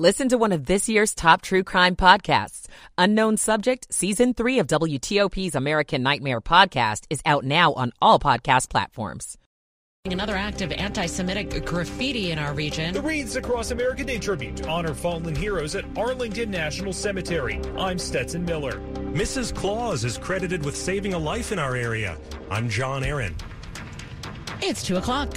Listen to one of this year's top true crime podcasts. Unknown Subject, Season 3 of WTOP's American Nightmare podcast is out now on all podcast platforms. Another act of anti Semitic graffiti in our region. The Wreaths Across America Day tribute to honor fallen heroes at Arlington National Cemetery. I'm Stetson Miller. Mrs. Claus is credited with saving a life in our area. I'm John Aaron. It's 2 o'clock.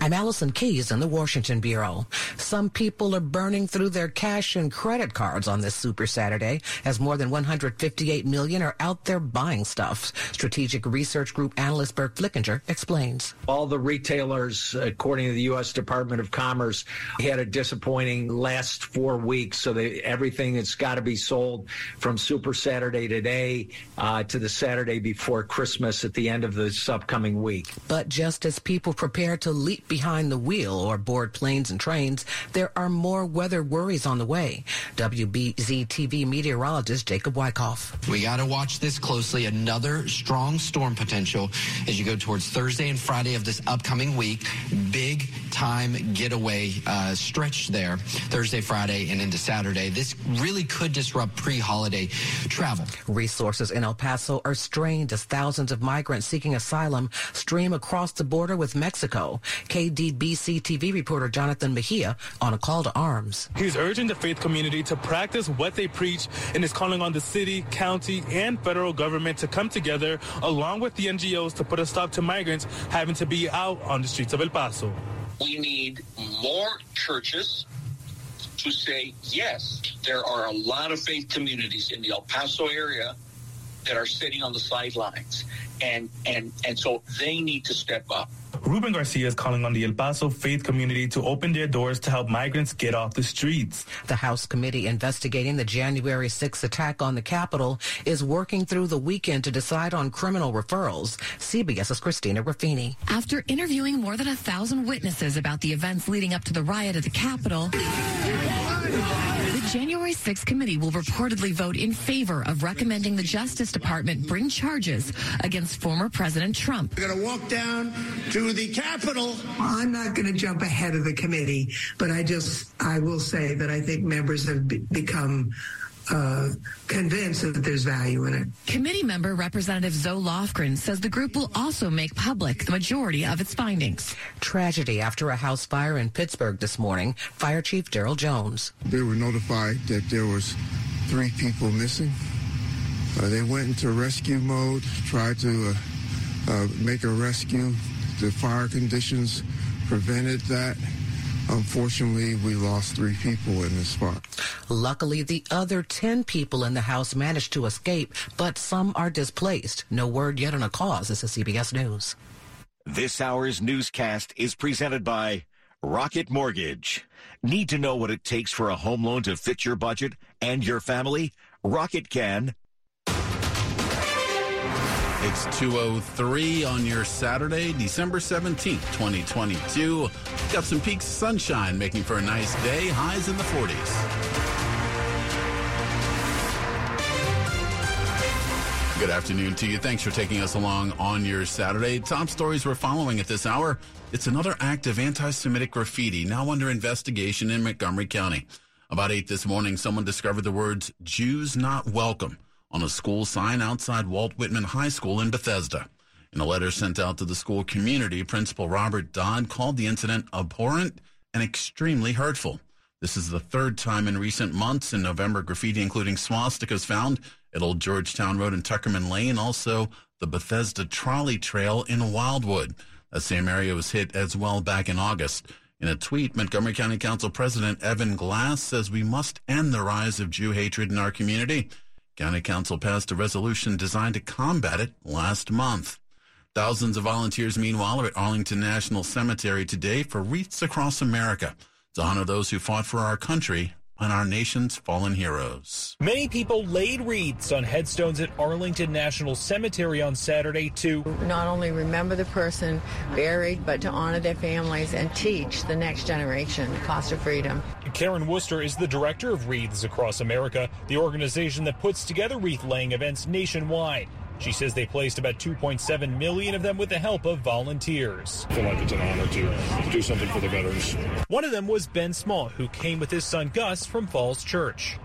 I'm Allison Keyes in the Washington Bureau. Some people are burning through their cash and credit cards on this Super Saturday as more than 158 million are out there buying stuff. Strategic Research Group analyst Burt Flickinger explains. All the retailers, according to the U.S. Department of Commerce, had a disappointing last four weeks. So they, everything that's got to be sold from Super Saturday today uh, to the Saturday before Christmas at the end of this upcoming week. But just as people prepare to leap behind the wheel or board planes and trains, there are more weather worries on the way. WBZ TV meteorologist Jacob Wycoff. We got to watch this closely. Another strong storm potential as you go towards Thursday and Friday of this upcoming week. Big time getaway uh, stretch there, Thursday, Friday, and into Saturday. This really could disrupt pre-holiday travel. Resources in El Paso are strained as thousands of migrants seeking asylum stream across the border with Mexico. KDBC TV reporter Jonathan Mejia on a call to arms. He's urging the faith community to practice what they preach and is calling on the city, county, and federal government to come together along with the NGOs to put a stop to migrants having to be out on the streets of El Paso. We need more churches to say, yes, there are a lot of faith communities in the El Paso area that are sitting on the sidelines. And, and, and so they need to step up. Ruben Garcia is calling on the El Paso faith community to open their doors to help migrants get off the streets. The House committee investigating the January 6th attack on the Capitol is working through the weekend to decide on criminal referrals. CBS's Christina Ruffini. After interviewing more than a thousand witnesses about the events leading up to the riot at the Capitol, the January 6th committee will reportedly vote in favor of recommending the Justice Department bring charges against former President Trump. We're going to walk down to the Capitol. I'm not going to jump ahead of the committee, but I just, I will say that I think members have be- become uh, convinced that there's value in it. Committee member Representative Zoe Lofgren says the group will also make public the majority of its findings. Tragedy after a house fire in Pittsburgh this morning. Fire Chief Daryl Jones. They were notified that there was three people missing. Uh, they went into rescue mode, tried to uh, uh, make a rescue. The fire conditions prevented that. Unfortunately, we lost three people in this fire. Luckily, the other 10 people in the house managed to escape, but some are displaced. No word yet on a cause. This is CBS News. This hour's newscast is presented by Rocket Mortgage. Need to know what it takes for a home loan to fit your budget and your family? Rocket can. It's 203 on your Saturday, December 17th, 2022. Got some peaks of sunshine making for a nice day, highs in the 40s. Good afternoon to you. Thanks for taking us along on your Saturday. Top stories we're following at this hour. It's another act of anti Semitic graffiti now under investigation in Montgomery County. About 8 this morning, someone discovered the words Jews not welcome on a school sign outside Walt Whitman High School in Bethesda. In a letter sent out to the school community, Principal Robert Dodd called the incident abhorrent and extremely hurtful. This is the third time in recent months in November graffiti, including swastikas, found at Old Georgetown Road and Tuckerman Lane, also the Bethesda Trolley Trail in Wildwood. That same area was hit as well back in August. In a tweet, Montgomery County Council President Evan Glass says we must end the rise of Jew hatred in our community. County Council passed a resolution designed to combat it last month. Thousands of volunteers, meanwhile, are at Arlington National Cemetery today for Wreaths Across America to honor those who fought for our country and our nation's fallen heroes. Many people laid wreaths on headstones at Arlington National Cemetery on Saturday to not only remember the person buried, but to honor their families and teach the next generation the cost of freedom. Karen Worcester is the director of Wreaths Across America, the organization that puts together wreath laying events nationwide. She says they placed about 2.7 million of them with the help of volunteers. I feel like it's an honor to, to do something for the veterans. One of them was Ben Small, who came with his son Gus from Falls Church.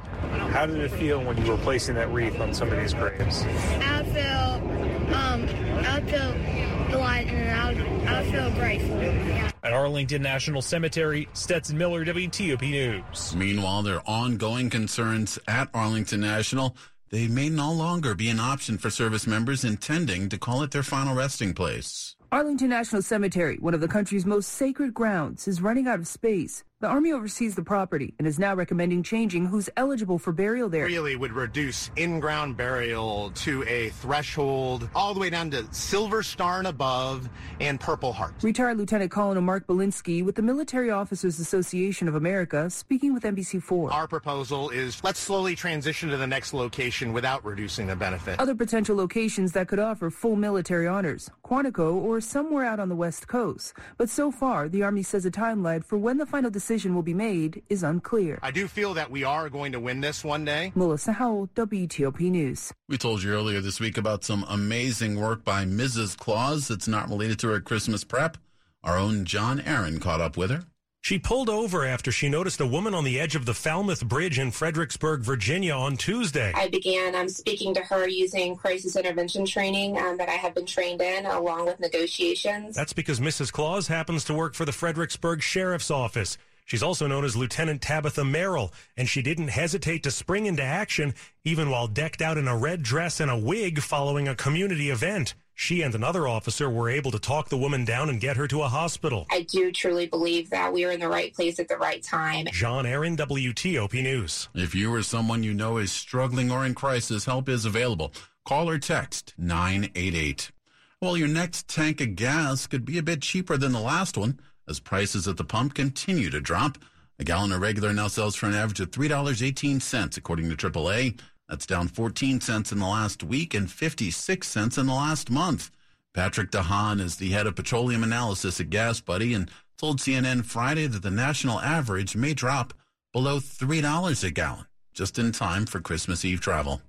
How did it feel when you were placing that wreath on some of these graves? I feel, um, I feel delighted and I, I feel grateful. Yeah. At Arlington National Cemetery, Stetson Miller, WTOP News. Meanwhile, there are ongoing concerns at Arlington National. They may no longer be an option for service members intending to call it their final resting place. Arlington National Cemetery, one of the country's most sacred grounds, is running out of space. The Army oversees the property and is now recommending changing who's eligible for burial there. Really would reduce in-ground burial to a threshold all the way down to Silver Star and above and Purple Heart. Retired Lieutenant Colonel Mark Belinsky with the Military Officers Association of America speaking with NBC4. Our proposal is let's slowly transition to the next location without reducing the benefit. Other potential locations that could offer full military honors, Quantico or somewhere out on the West Coast. But so far, the Army says a timeline for when the final decision decision will be made is unclear. I do feel that we are going to win this one day. Melissa Howell, WTOP News. We told you earlier this week about some amazing work by Mrs. Claus that's not related to her Christmas prep. Our own John Aaron caught up with her. She pulled over after she noticed a woman on the edge of the Falmouth Bridge in Fredericksburg, Virginia on Tuesday. I began um, speaking to her using crisis intervention training um, that I have been trained in, along with negotiations. That's because Mrs. Claus happens to work for the Fredericksburg Sheriff's Office. She's also known as Lieutenant Tabitha Merrill, and she didn't hesitate to spring into action even while decked out in a red dress and a wig following a community event. She and another officer were able to talk the woman down and get her to a hospital. I do truly believe that we are in the right place at the right time. John Aaron, WTOP News. If you or someone you know is struggling or in crisis, help is available. Call or text 988. Well, your next tank of gas could be a bit cheaper than the last one as prices at the pump continue to drop. A gallon of regular now sells for an average of $3.18, according to AAA. That's down 14 cents in the last week and 56 cents in the last month. Patrick DeHaan is the head of petroleum analysis at Gas Buddy and told CNN Friday that the national average may drop below $3 a gallon, just in time for Christmas Eve travel.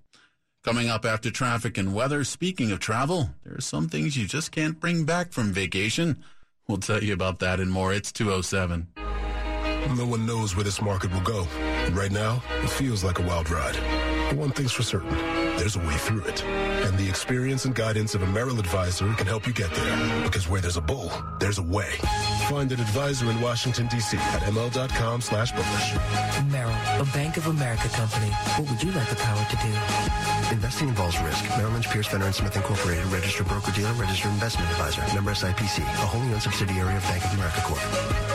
Coming up after traffic and weather, speaking of travel, there are some things you just can't bring back from vacation. We'll tell you about that and more. It's 207. No one knows where this market will go. Right now, it feels like a wild ride. But one thing's for certain, there's a way through it. And the experience and guidance of a Merrill advisor can help you get there. Because where there's a bull, there's a way. Find an advisor in Washington, D.C. at ml.com slash bullish. Merrill, a Bank of America company. What would you like the power to do? Investing involves risk. Merrill Lynch, Pierce, Fenner & Smith Incorporated, registered broker-dealer, registered investment advisor. Member SIPC, a wholly owned subsidiary of Bank of America Corp.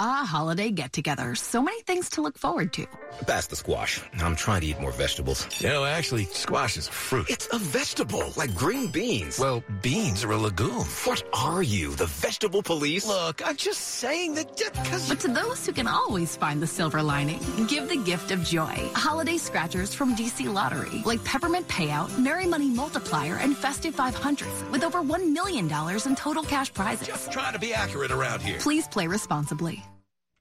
Ah, holiday get together. So many things to look forward to. Pass the squash. I'm trying to eat more vegetables. You know, actually, squash is a fruit. It's a vegetable, like green beans. Well, beans are a legume. What are you, the vegetable police? Look, I'm just saying that because. But to those who can always find the silver lining, give the gift of joy. Holiday scratchers from DC Lottery, like Peppermint Payout, Merry Money Multiplier, and Festive 500s, with over $1 million in total cash prizes. Just trying to be accurate around here. Please play responsibly.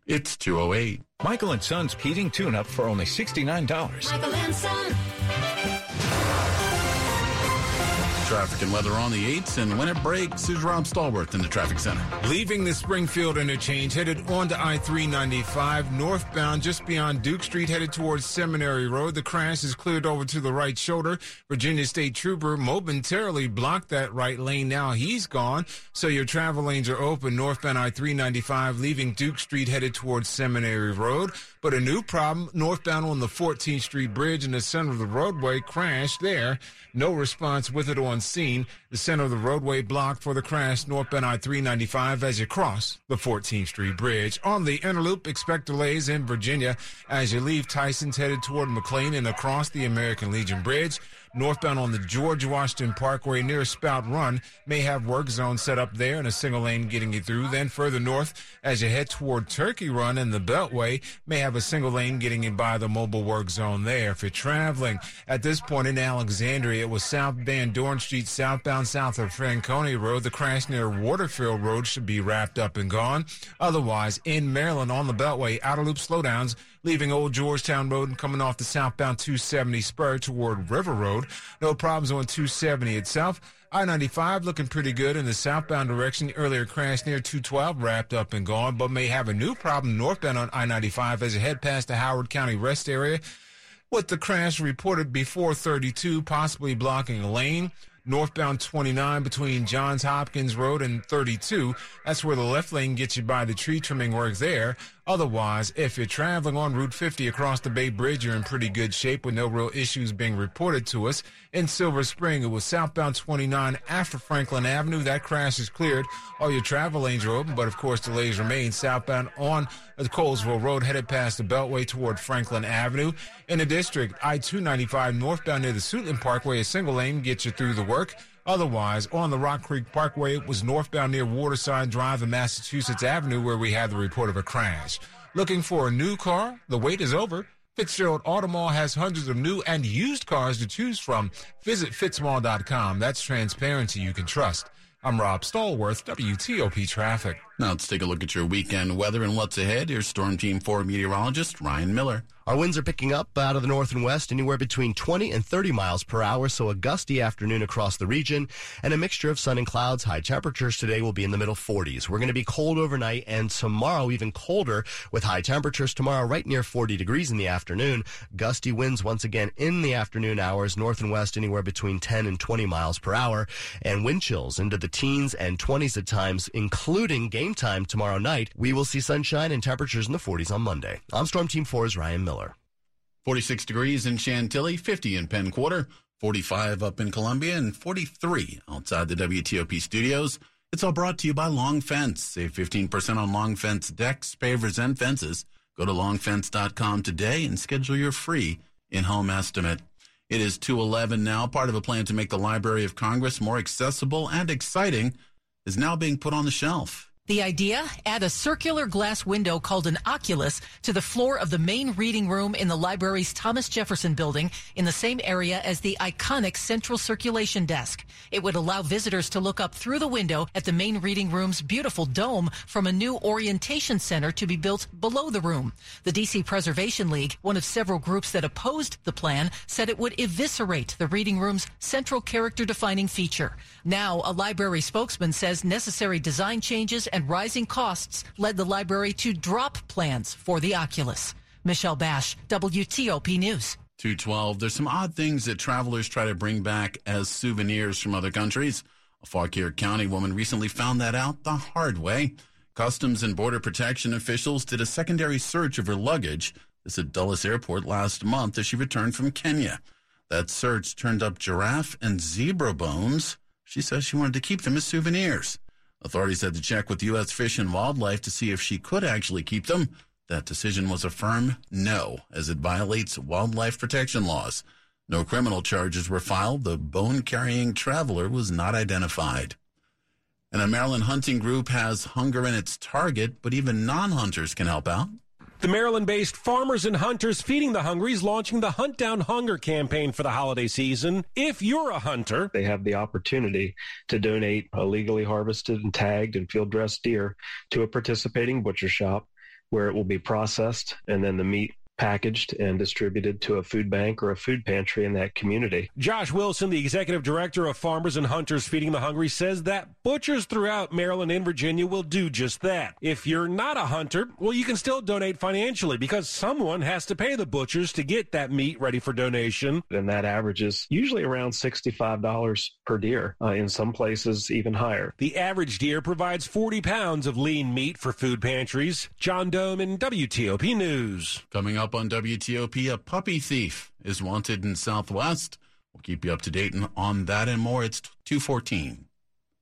It's 208. Michael and Son's heating tune-up for only $69. Michael and Son. Traffic and weather on the 8s, and when it breaks is Rob Stallworth in the traffic center. Leaving the Springfield interchange, headed on to I-395, northbound just beyond Duke Street, headed towards Seminary Road. The crash is cleared over to the right shoulder. Virginia State Trooper momentarily blocked that right lane. Now he's gone, so your travel lanes are open. Northbound I-395, leaving Duke Street, headed towards Seminary Road. But a new problem, northbound on the 14th Street Bridge in the center of the roadway, crashed there. No response with it on scene. The center of the roadway blocked for the crash northbound I-395 as you cross the 14th Street Bridge. On the inner loop, expect delays in Virginia as you leave Tyson's headed toward McLean and across the American Legion Bridge. Northbound on the George Washington Parkway near Spout Run may have work zones set up there and a single lane getting you through. Then further north, as you head toward Turkey Run and the Beltway, may have a single lane getting you by the mobile work zone there. If you're traveling at this point in Alexandria, it was South Van Dorn Street, southbound south of Franconia Road. The crash near Waterfield Road should be wrapped up and gone. Otherwise, in Maryland on the Beltway, outer loop slowdowns leaving Old Georgetown Road and coming off the southbound 270 spur toward River Road. No problems on 270 itself. I-95 looking pretty good in the southbound direction. Earlier crash near 212 wrapped up and gone, but may have a new problem northbound on I-95 as you head past the Howard County rest area. With the crash reported before 32, possibly blocking a lane northbound 29 between Johns Hopkins Road and 32. That's where the left lane gets you by the tree trimming work there. Otherwise, if you're traveling on Route 50 across the Bay Bridge, you're in pretty good shape with no real issues being reported to us. In Silver Spring, it was southbound 29 after Franklin Avenue. That crash is cleared. All your travel lanes are open, but of course, delays remain southbound on the Colesville Road, headed past the Beltway toward Franklin Avenue. In the district, I-295 northbound near the Suitland Parkway, a single lane gets you through the work. Otherwise, on the Rock Creek Parkway, it was northbound near Waterside Drive and Massachusetts Avenue where we had the report of a crash. Looking for a new car? The wait is over. Fitzgerald Automall has hundreds of new and used cars to choose from. Visit fitzmall.com. That's transparency you can trust. I'm Rob Stallworth, WTOP Traffic. Now let's take a look at your weekend weather and what's ahead. Here's Storm Team 4 meteorologist Ryan Miller. Our winds are picking up out of the north and west, anywhere between 20 and 30 miles per hour, so a gusty afternoon across the region, and a mixture of sun and clouds. High temperatures today will be in the middle 40s. We're going to be cold overnight, and tomorrow even colder, with high temperatures tomorrow right near 40 degrees in the afternoon. Gusty winds once again in the afternoon hours, north and west, anywhere between 10 and 20 miles per hour, and wind chills into the teens and 20s at times, including game time tomorrow night. We will see sunshine and temperatures in the 40s on Monday. I'm Storm Team 4's Ryan Miller. 46 degrees in Chantilly, 50 in Penn Quarter, 45 up in Columbia, and 43 outside the WTOP studios. It's all brought to you by Long Fence. Save 15% on Long Fence decks, pavers, and fences. Go to longfence.com today and schedule your free in-home estimate. It is 211 now. Part of a plan to make the Library of Congress more accessible and exciting is now being put on the shelf. The idea? Add a circular glass window called an oculus to the floor of the main reading room in the library's Thomas Jefferson building in the same area as the iconic central circulation desk. It would allow visitors to look up through the window at the main reading room's beautiful dome from a new orientation center to be built below the room. The DC Preservation League, one of several groups that opposed the plan, said it would eviscerate the reading room's central character defining feature. Now, a library spokesman says necessary design changes and rising costs led the library to drop plans for the Oculus. Michelle Basch, WTOP News. 212. There's some odd things that travelers try to bring back as souvenirs from other countries. A Fauquier County woman recently found that out the hard way. Customs and Border Protection officials did a secondary search of her luggage. This at Dulles Airport last month as she returned from Kenya. That search turned up giraffe and zebra bones. She says she wanted to keep them as souvenirs. Authorities had to check with U.S. Fish and Wildlife to see if she could actually keep them. That decision was a firm no, as it violates wildlife protection laws. No criminal charges were filed. The bone carrying traveler was not identified. And a Maryland hunting group has hunger in its target, but even non hunters can help out. The Maryland based Farmers and Hunters Feeding the Hungry is launching the Hunt Down Hunger campaign for the holiday season. If you're a hunter, they have the opportunity to donate a legally harvested and tagged and field dressed deer to a participating butcher shop where it will be processed and then the meat packaged and distributed to a food bank or a food pantry in that community. Josh Wilson, the executive director of Farmers and Hunters Feeding the Hungry, says that butchers throughout Maryland and Virginia will do just that. If you're not a hunter, well, you can still donate financially because someone has to pay the butchers to get that meat ready for donation. And that averages usually around $65 per deer, uh, in some places even higher. The average deer provides 40 pounds of lean meat for food pantries. John Domen WTOP News. Coming up on WTOP, a puppy thief is wanted in Southwest. We'll keep you up to date on that and more. It's 214.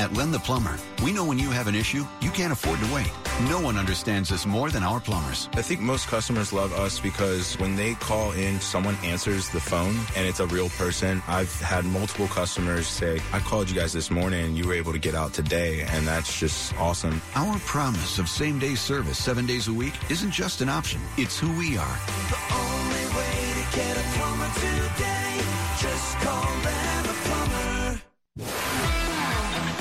At Len the Plumber, we know when you have an issue, you can't afford to wait. No one understands this more than our plumbers. I think most customers love us because when they call in, someone answers the phone and it's a real person. I've had multiple customers say, I called you guys this morning and you were able to get out today, and that's just awesome. Our promise of same day service seven days a week isn't just an option, it's who we are. The only way to get a plumber today, just call them a plumber.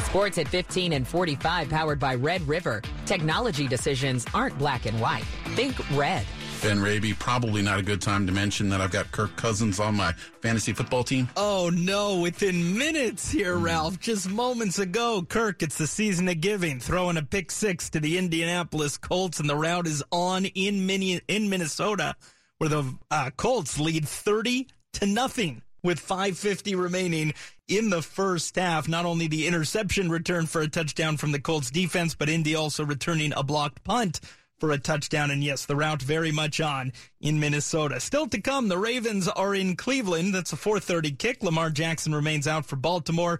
Sports at 15 and 45 powered by Red River. Technology decisions aren't black and white. Think red. Ben Raby, probably not a good time to mention that I've got Kirk Cousins on my fantasy football team. Oh no, within minutes here, Ralph. Just moments ago, Kirk, it's the season of giving, throwing a pick six to the Indianapolis Colts, and the route is on in Mini- in Minnesota, where the uh, Colts lead 30 to nothing with 550 remaining in the first half. Not only the interception return for a touchdown from the Colts defense, but Indy also returning a blocked punt for a touchdown. And yes, the route very much on in Minnesota. Still to come, the Ravens are in Cleveland. That's a 430 kick. Lamar Jackson remains out for Baltimore.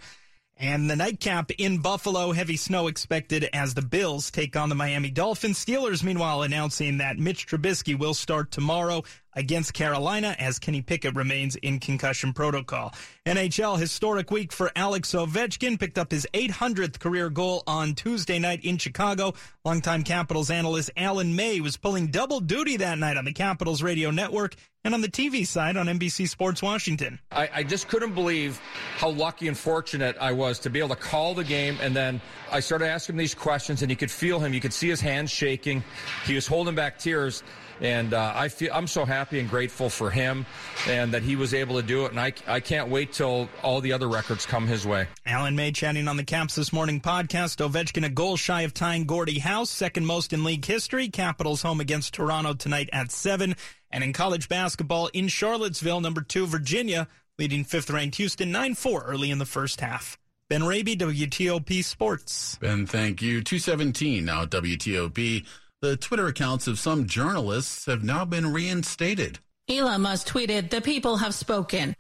And the nightcap in Buffalo, heavy snow expected as the Bills take on the Miami Dolphins. Steelers, meanwhile, announcing that Mitch Trubisky will start tomorrow against Carolina as Kenny Pickett remains in concussion protocol. NHL historic week for Alex Ovechkin picked up his 800th career goal on Tuesday night in Chicago. Longtime Capitals analyst Alan May was pulling double duty that night on the Capitals radio network and on the TV side on NBC Sports Washington. I, I, just couldn't believe how lucky and fortunate I was to be able to call the game. And then I started asking him these questions, and you could feel him. You could see his hands shaking. He was holding back tears. And uh, I feel I'm so happy and grateful for him, and that he was able to do it. And I, I can't wait till all the other records come his way. Alan May chatting on the Caps this morning podcast. Ovechkin a goal shy of tying Gordie Howe's, second most in league history. Capitals home against Toronto tonight at seven. And in college basketball in Charlottesville, number two Virginia leading fifth ranked Houston 9-4 early in the first half. Ben Raby, WTOP Sports. Ben, thank you. 217 now at WTOP. The Twitter accounts of some journalists have now been reinstated. Elon Musk tweeted, The people have spoken.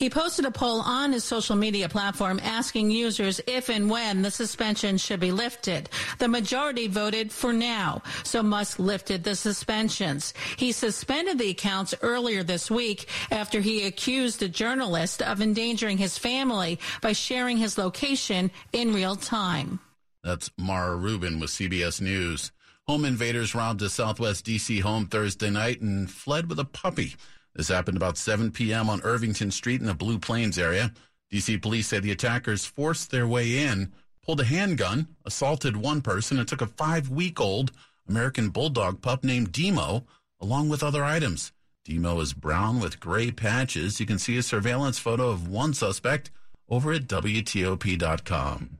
He posted a poll on his social media platform asking users if and when the suspension should be lifted. The majority voted for now, so Musk lifted the suspensions. He suspended the accounts earlier this week after he accused a journalist of endangering his family by sharing his location in real time. That's Mara Rubin with CBS News. Home invaders robbed a Southwest D.C. home Thursday night and fled with a puppy. This happened about 7 p.m. on Irvington Street in the Blue Plains area. D.C. police say the attackers forced their way in, pulled a handgun, assaulted one person, and took a five week old American Bulldog pup named Demo, along with other items. Demo is brown with gray patches. You can see a surveillance photo of one suspect over at WTOP.com.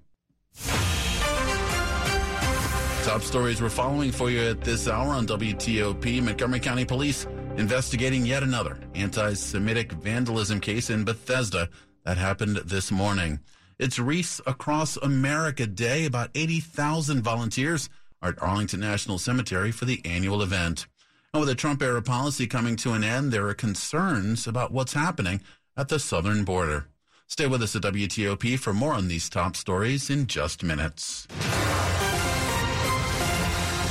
Top stories we're following for you at this hour on WTOP. Montgomery County Police investigating yet another anti Semitic vandalism case in Bethesda that happened this morning. It's Wreaths Across America Day. About 80,000 volunteers are at Arlington National Cemetery for the annual event. And with the Trump era policy coming to an end, there are concerns about what's happening at the southern border. Stay with us at WTOP for more on these top stories in just minutes.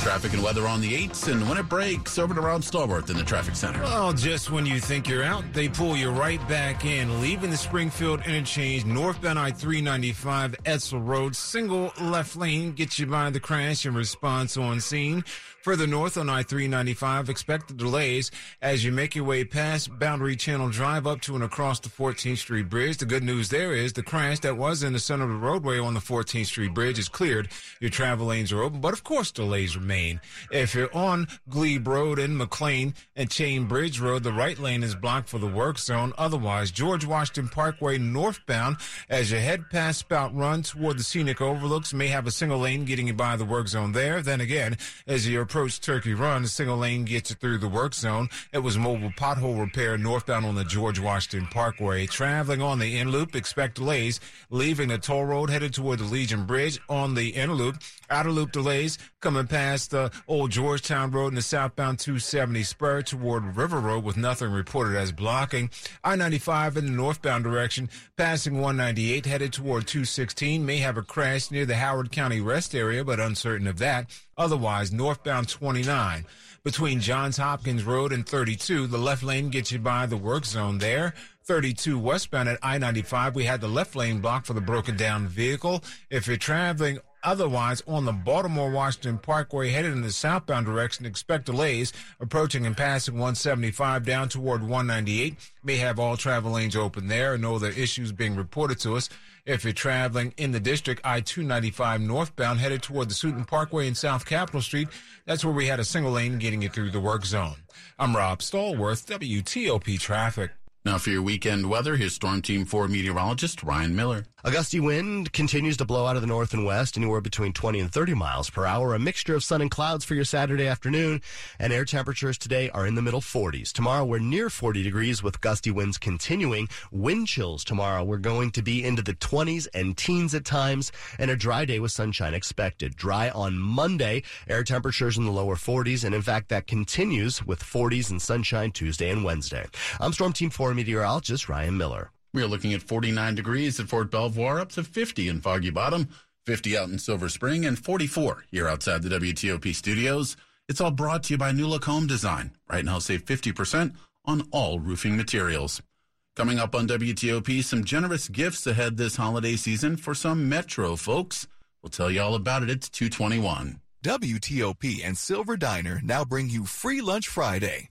Traffic and weather on the 8s, and when it breaks, over to Rob Stallworth in the traffic center. Well, just when you think you're out, they pull you right back in, leaving the Springfield interchange, northbound I 395, Edsel Road, single left lane, gets you by the crash and response on scene. Further north on I 395, expect the delays as you make your way past Boundary Channel Drive up to and across the 14th Street Bridge. The good news there is the crash that was in the center of the roadway on the 14th Street Bridge is cleared. Your travel lanes are open, but of course, delays remain If you're on Glebe Road in McLean and Chain Bridge Road, the right lane is blocked for the work zone. Otherwise, George Washington Parkway northbound as you head past Spout Run toward the scenic overlooks may have a single lane getting you by the work zone there. Then again, as you approach Turkey Run, a single lane gets you through the work zone. It was mobile pothole repair northbound on the George Washington Parkway. Traveling on the in loop, expect delays leaving the toll road headed toward the Legion Bridge on the inner loop. Outer loop delays coming past the old Georgetown Road and the southbound 270 spur toward River Road with nothing reported as blocking. I-95 in the northbound direction, passing 198 headed toward 216 may have a crash near the Howard County rest area, but uncertain of that. Otherwise, northbound 29 between Johns Hopkins Road and 32. The left lane gets you by the work zone there. 32 westbound at I-95, we had the left lane blocked for the broken down vehicle. If you're traveling Otherwise, on the Baltimore Washington Parkway headed in the southbound direction, expect delays approaching and passing 175 down toward 198. May have all travel lanes open there. No other issues being reported to us. If you're traveling in the district, I-295 northbound headed toward the Suitland Parkway and South Capitol Street, that's where we had a single lane getting you through the work zone. I'm Rob Stallworth, WTOP Traffic. Now for your weekend weather, here's Storm Team 4 meteorologist Ryan Miller. A gusty wind continues to blow out of the north and west, anywhere between 20 and 30 miles per hour. A mixture of sun and clouds for your Saturday afternoon, and air temperatures today are in the middle 40s. Tomorrow we're near 40 degrees with gusty winds continuing. Wind chills tomorrow we're going to be into the 20s and teens at times, and a dry day with sunshine expected. Dry on Monday, air temperatures in the lower 40s, and in fact that continues with 40s and sunshine Tuesday and Wednesday. I'm Storm Team 4 meteorologist Ryan Miller. We are looking at 49 degrees at Fort Belvoir, up to 50 in Foggy Bottom, 50 out in Silver Spring, and 44 here outside the WTOP studios. It's all brought to you by New Look Home Design. Right now, save 50% on all roofing materials. Coming up on WTOP, some generous gifts ahead this holiday season for some Metro folks. We'll tell you all about it. It's 221. WTOP and Silver Diner now bring you Free Lunch Friday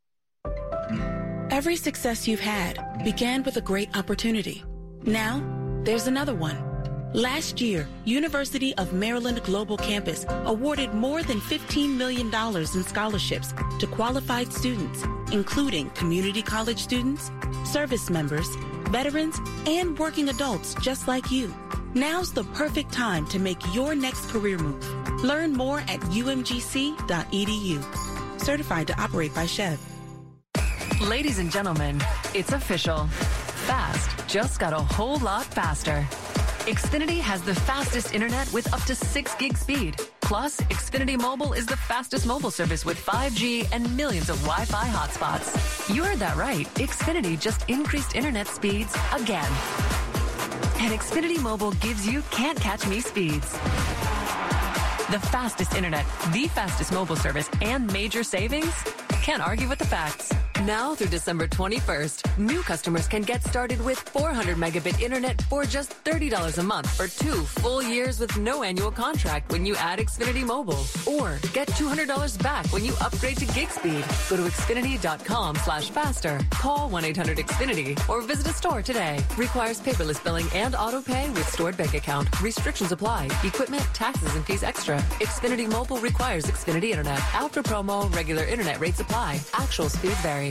Every success you've had began with a great opportunity. Now, there's another one. Last year, University of Maryland Global Campus awarded more than $15 million in scholarships to qualified students, including community college students, service members, veterans, and working adults just like you. Now's the perfect time to make your next career move. Learn more at umgc.edu. Certified to operate by SCHEV. Ladies and gentlemen, it's official. Fast just got a whole lot faster. Xfinity has the fastest internet with up to 6 gig speed. Plus, Xfinity Mobile is the fastest mobile service with 5G and millions of Wi-Fi hotspots. You heard that right. Xfinity just increased internet speeds again. And Xfinity Mobile gives you can't catch me speeds. The fastest internet, the fastest mobile service, and major savings? Can't argue with the facts. Now through December 21st, new customers can get started with 400 megabit internet for just $30 a month for two full years with no annual contract when you add Xfinity Mobile. Or get $200 back when you upgrade to gig speed. Go to Xfinity.com slash faster. Call 1-800-XFINITY or visit a store today. Requires paperless billing and auto pay with stored bank account. Restrictions apply. Equipment, taxes, and fees extra. Xfinity Mobile requires Xfinity Internet. After promo, regular internet rates apply. Actual speed vary.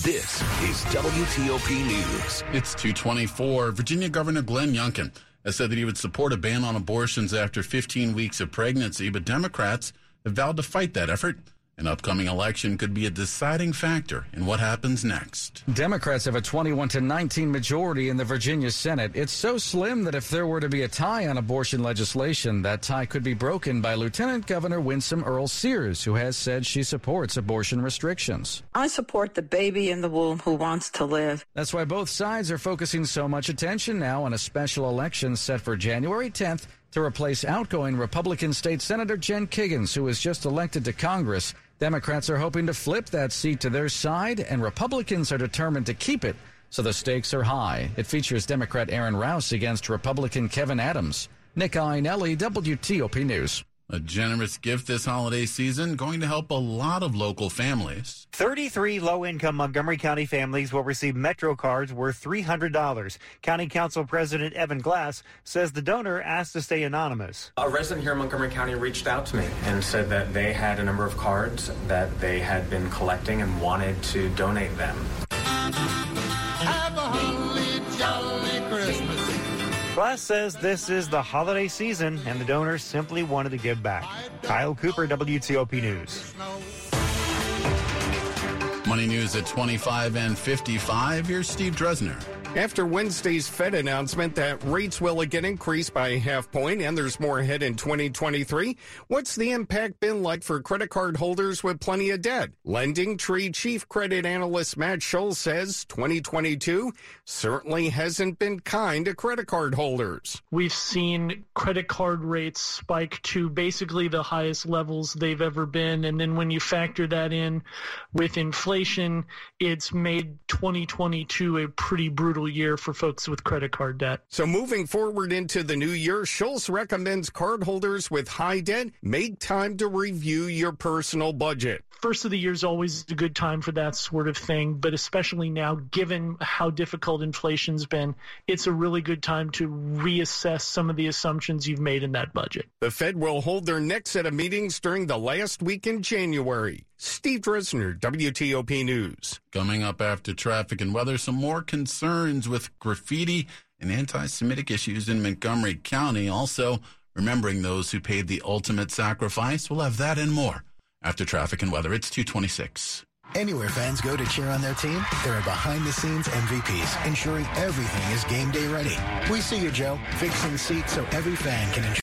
This is WTOP News. It's 224. Virginia Governor Glenn Youngkin has said that he would support a ban on abortions after 15 weeks of pregnancy, but Democrats have vowed to fight that effort An upcoming election could be a deciding factor in what happens next. Democrats have a 21 to 19 majority in the Virginia Senate. It's so slim that if there were to be a tie on abortion legislation, that tie could be broken by Lieutenant Governor Winsome Earle-Sears, who has said she supports abortion restrictions. I support the baby in the womb who wants to live. That's why both sides are focusing so much attention now on a special election set for January 10th to replace outgoing Republican State Senator Jen Kiggans, who was just elected to Congress. Democrats are hoping to flip that seat to their side, and Republicans are determined to keep it, so the stakes are high. It features Democrat Aaron Rouse against Republican Kevin Adams. Nick Iannelli, WTOP News. A generous gift this holiday season going to help a lot of local families. 33 low income Montgomery County families will receive Metro cards worth $300. County Council President Evan Glass says the donor asked to stay anonymous. A resident here in Montgomery County reached out to me and said that they had a number of cards that they had been collecting and wanted to donate them. Glass says this is the holiday season and the donors simply wanted to give back. Kyle Cooper, WTOP News. Money news at 25 and 55. Here's Steve Dresner. After Wednesday's Fed announcement that rates will again increase by a half point and there's more ahead in 2023, what's the impact been like for credit card holders with plenty of debt? Lending Tree Chief Credit Analyst Matt Schulz says 2022 certainly hasn't been kind to credit card holders. We've seen credit card rates spike to basically the highest levels they've ever been. And then when you factor that in with inflation, it's made 2022 a pretty brutal year for folks with credit card debt. So moving forward into the new year, Schulz recommends cardholders with high debt make time to review your personal budget. First of the year is always a good time for that sort of thing, but especially now, given how difficult inflation's been, it's a really good time to reassess some of the assumptions you've made in that budget. The Fed will hold their next set of meetings during the last week in January. Steve Dresner, WTOP News. Coming up after traffic and weather, some more with graffiti and anti Semitic issues in Montgomery County. Also, remembering those who paid the ultimate sacrifice. We'll have that and more after traffic and weather. It's 226. Anywhere fans go to cheer on their team, there are behind the scenes MVPs, ensuring everything is game day ready. We see you, Joe, fixing seats so every fan can enjoy.